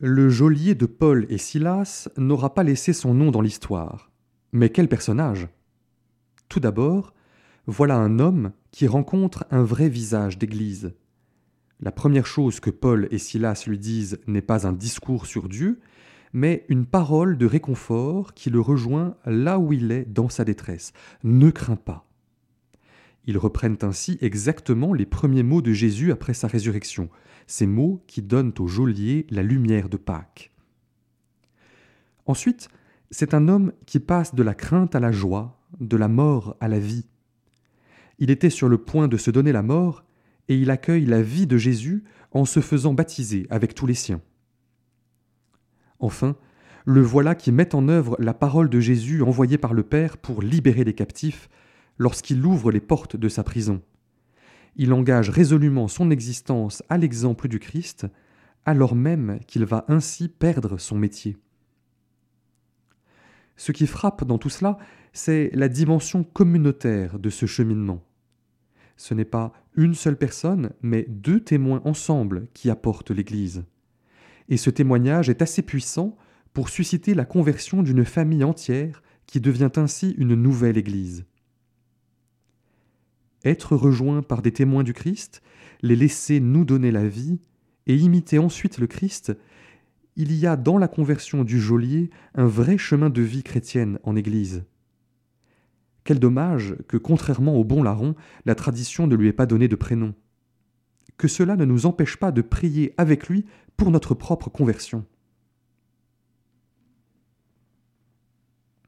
Le geôlier de Paul et Silas n'aura pas laissé son nom dans l'histoire. Mais quel personnage Tout d'abord, voilà un homme qui rencontre un vrai visage d'Église. La première chose que Paul et Silas lui disent n'est pas un discours sur Dieu, mais une parole de réconfort qui le rejoint là où il est dans sa détresse. Ne crains pas. Ils reprennent ainsi exactement les premiers mots de Jésus après sa résurrection, ces mots qui donnent au geôlier la lumière de Pâques. Ensuite, c'est un homme qui passe de la crainte à la joie, de la mort à la vie. Il était sur le point de se donner la mort, et il accueille la vie de Jésus en se faisant baptiser avec tous les siens. Enfin, le voilà qui met en œuvre la parole de Jésus envoyée par le Père pour libérer les captifs lorsqu'il ouvre les portes de sa prison. Il engage résolument son existence à l'exemple du Christ, alors même qu'il va ainsi perdre son métier. Ce qui frappe dans tout cela, c'est la dimension communautaire de ce cheminement. Ce n'est pas une seule personne, mais deux témoins ensemble qui apportent l'Église. Et ce témoignage est assez puissant pour susciter la conversion d'une famille entière qui devient ainsi une nouvelle Église être rejoint par des témoins du Christ, les laisser nous donner la vie, et imiter ensuite le Christ, il y a dans la conversion du geôlier un vrai chemin de vie chrétienne en Église. Quel dommage que, contrairement au bon larron, la tradition ne lui ait pas donné de prénom. Que cela ne nous empêche pas de prier avec lui pour notre propre conversion.